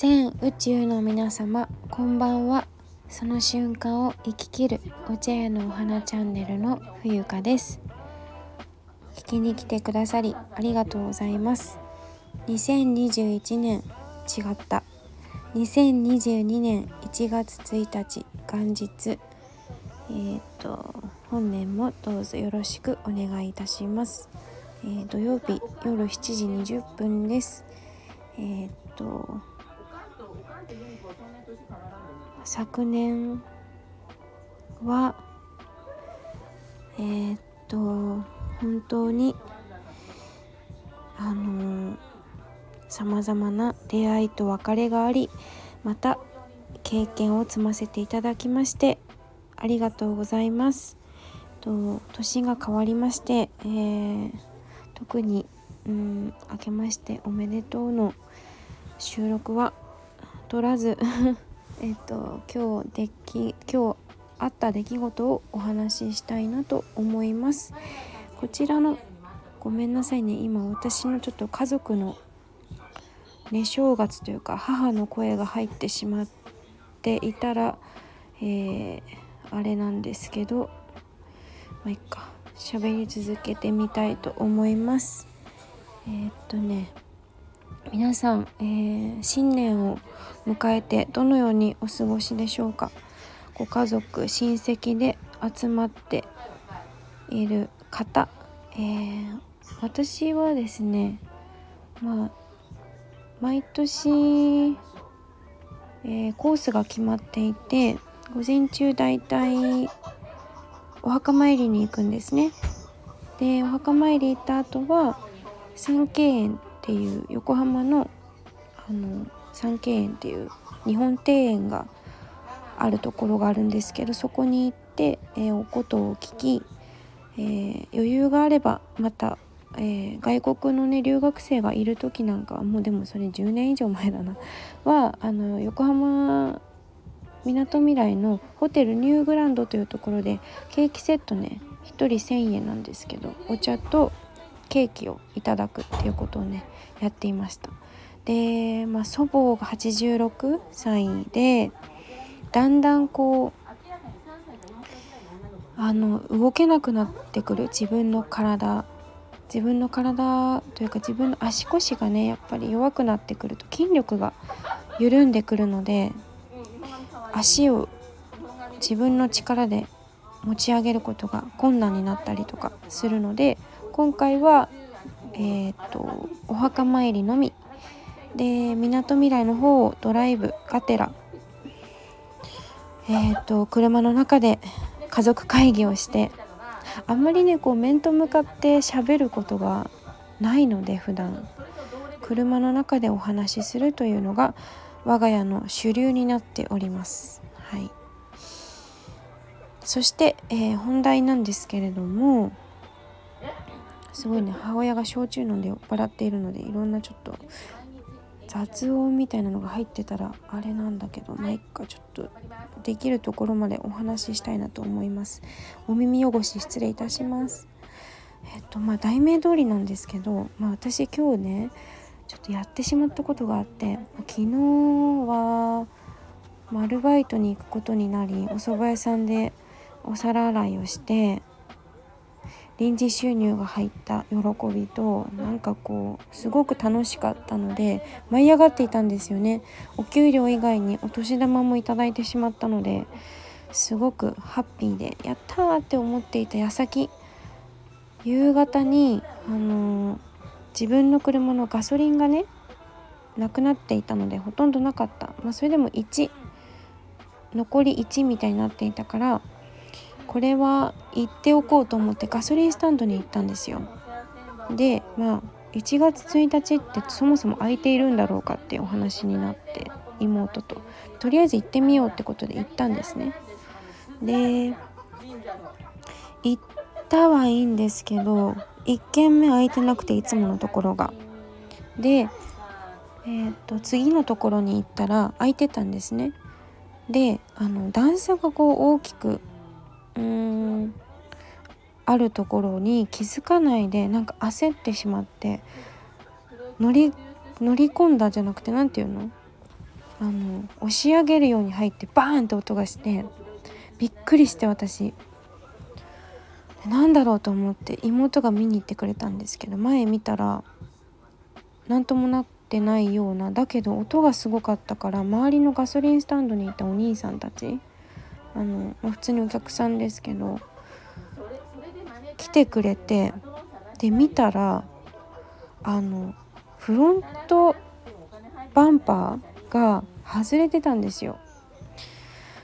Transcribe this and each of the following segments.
全宇宙の皆様こんばんは。その瞬間を生ききるお茶屋のお花チャンネルの冬香です。聞きに来てくださりありがとうございます。2021年違った。2022年1月1日元日。えー、っと本年もどうぞよろしくお願いいたします、えー、土曜日夜7時20分です。えー、っと昨年はえー、っと本当にあのさまざまな出会いと別れがありまた経験を積ませていただきましてありがとうございます。と年が変わりまして、えー、特に、うん、明けましておめでとうの収録は取らずえっと今日でき今日あった出来事をお話ししたいなと思います。こちらのごめんなさいね。今私のちょっと家族のね正月というか母の声が入ってしまっていたら、えー、あれなんですけどまあいっか。喋り続けてみたいと思います。えー、っとね皆さん、えー、新年を迎えてどのようにお過ごしでしょうか？ご家族親戚で集まっている方、えー、私はですねまあ毎年、えー、コースが決まっていて午前中だいたいお墓参りに行くんですね。でお墓参り行った後は三景園っていう横浜のあの三景園っていう日本庭園があるところがあるんですけどそこに行って、えー、おことを聞き、えー、余裕があればまた、えー、外国のね留学生がいる時なんかはもうでもそれ10年以上前だな。はあの横浜みなとみらいのホテルニューグランドというところでケーキセットね1人1,000円なんですけどお茶とケーキをいただくっていうことをねやっていました。で、まあ、祖母が86歳でだんだんこうあの動けなくなってくる。自分の体自分の体というか自分の足腰がねやっぱり弱くなってくると筋力が緩んでくるので足を自分の力で持ち上げることが困難になったりとかするので今回はえっ、とお墓参りのみ。でみなとみらいの方をドライブがてらえっ、と車の中で家族会議をしてあんまりねこう面と向かって喋ることがないので普段。車の中でお話しするというのが我が家の主流になっております。はい、そして、えー、本題なんですけれどもすごいね。母親が焼酎飲んで酔っ払っているのでいろんなちょっと雑音みたいなのが入ってたらあれなんだけどまあいっかちょっとできるところまでお話ししたいなと思います。お耳汚し失礼いたします。えっとまあ題名通りなんですけど、まあ、私今日ねちょっとやってしまったことがあって昨日はアルバイトに行くことになりお蕎麦屋さんでお皿洗いをして臨時収入が入った喜びとなんかこうすごく楽しかったので舞い上がっていたんですよね。お給料以外にお年玉もいただいてしまったのですごくハッピーでやったーって思っていた矢先。夕方にあのー、自分の車のガソリンがねなくなっていたのでほとんどなかった、まあ、それでも1残り1みたいになっていたからこれは言っておこうと思ってガソリンスタンドに行ったんですよ。でまあ1月1日ってそもそも空いているんだろうかっていうお話になって妹と。とりあえず行ってみようってことで行ったんですね。で行ったはいいんですけど1軒目空いてなくていつものところが。でえー、っと次のところに行ったら空いてたんですね。であの段差がこう大きくうん。あるところに気づかないでなんか焦ってしまって乗り乗り込んだじゃなくて何て言うの？あの押し上げるように入ってバーンって音がしてびっくりして私。なんだろうと思って妹が見に行ってくれたんですけど前見たら何ともなってないようなだけど音がすごかったから周りのガソリンスタンドにいたお兄さんたちあの、普通にお客さんですけど来てくれてで見たらあのフロントバンパーが外れてたんですよ。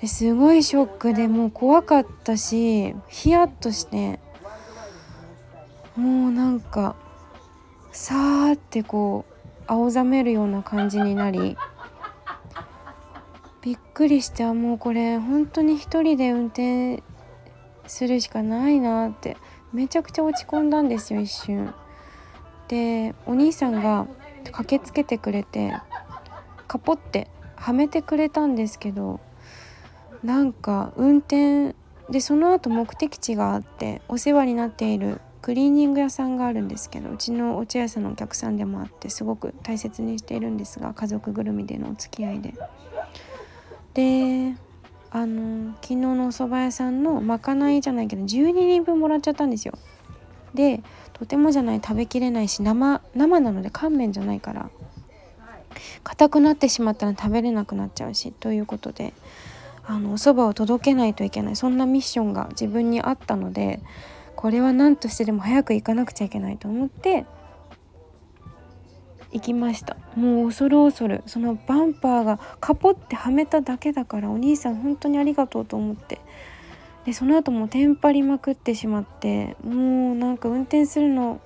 ですごいショックでもう怖かったしヒヤッとしてもうなんかさーってこう青ざめるような感じになりびっくりしてもうこれ本当に一人で運転するしかないなってめちゃくちゃ落ち込んだんですよ一瞬。でお兄さんが駆けつけてくれてカポってはめてくれたんですけどなんか運転でその後目的地があってお世話になっているクリーニング屋さんがあるんですけどうちのお茶屋さんのお客さんでもあってすごく大切にしているんですが家族ぐるみでのお付き合いで。であの昨日のお蕎麦屋さんのまかないじゃないけど12人分もらっちゃったんですよ。でとてもじゃない食べきれないし生生なので乾麺じゃないから硬くなってしまったら食べれなくなっちゃうしということであのお蕎麦を届けないといけないそんなミッションが自分にあったのでこれは何としてでも早く行かなくちゃいけないと思って行きました。もう恐る恐るそのバンパーがカポってはめただけだからお兄さん本当にありがとうと思って。でその後もテンパりまくってしまってもうなんか運転するの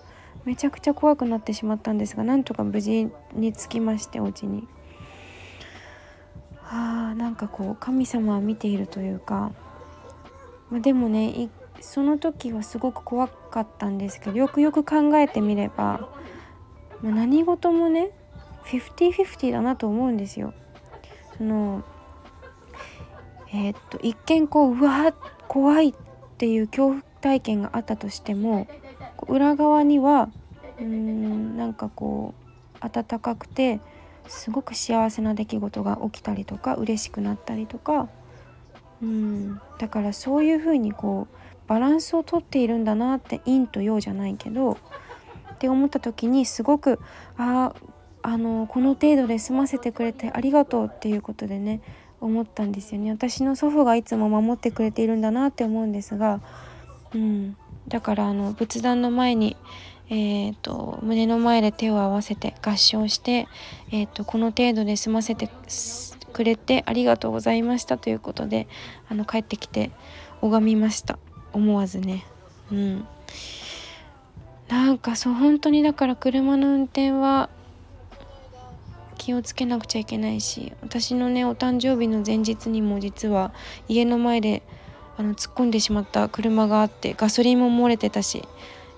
めちゃくちゃ怖くなってしまったんですがなんとか無事に着きましてお家に。あなんかこう神様は見ているというか、まあ、でもねその時はすごく怖かったんですけどよくよく考えてみれば、まあ、何事もね50-50だなと思うんですよ。そのえー、っと一見こううわ怖いっていう恐怖体験があったとしても裏側にはうーんなんかこう温かくてすごく幸せな出来事が起きたりとか嬉しくなったりとかうんだからそういうふうにこうバランスをとっているんだなって陰と陽じゃないけどって思った時にすごくああのこの程度で済ませてくれてありがとうっていうことでね思ったんですよね。私の祖父がいつも守ってくれているんだなって思うんですが、うん、だからあの仏壇の前に、えーと、胸の前で手を合わせて合唱して、えーと、この程度で済ませてくれてありがとうございましたということであの帰ってきて拝みました。思わずね。うん。なんかそう本当にだから車の運転は気をつけなくちゃいけないし私のねお誕生日の前日にも実は家の前であの突っ込んでしまった車があってガソリンも漏れてたし、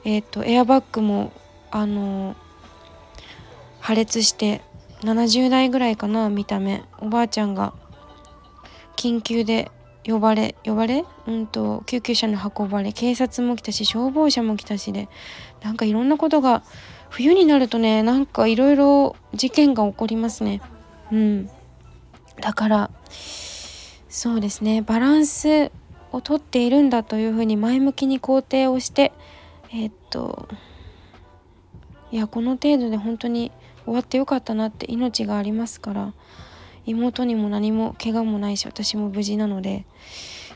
えーと、エアバッグもあの破裂して70代ぐらいかな見た目。おばあちゃんが緊急で呼ばれ呼ばれ？うんと救急車に運ばれ警察も来たし消防車も来たしでなんかいろんなことが冬になるとねなんかいろいろ事件が起こりますね。うん。だからそうですねバランスをとっているんだというふうに前向きに肯定をしてえー、っといやこの程度で本当に終わってよかったなって命がありますから妹にも何も怪我もないし私も無事なので。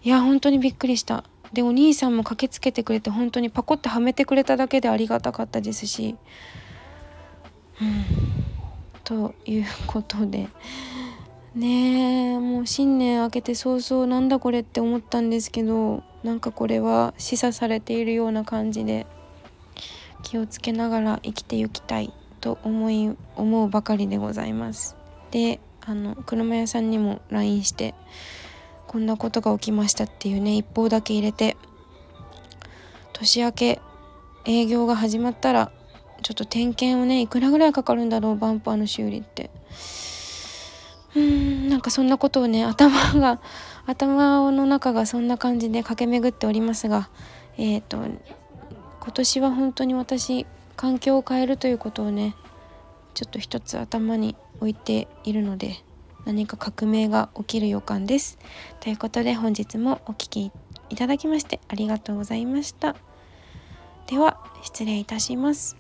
いや本当にびっくりした。でお兄さんも駆けつけてくれて本当にパコってはめてくれただけでありがたかったですし。うん。ということで。ねえもう新年明けて早々なんだこれって思ったんですけどなんかこれは示唆されているような感じで気をつけながら生きていきたいと思い思うばかりでございます。であの車屋さんにも LINE してこんなことが起きましたっていうね一報だけ入れて年明け営業が始まったらちょっと点検をねいくらぐらいかかるんだろうバンパーの修理って。うーんなんかそんなことをね頭が頭の中がそんな感じで駆け巡っておりますがえっ、ー、と今年は本当に私環境を変えるということをねちょっと一つ頭に置いているので何か革命が起きる予感です。ということで本日もお聴きいただきましてありがとうございました。では失礼いたします。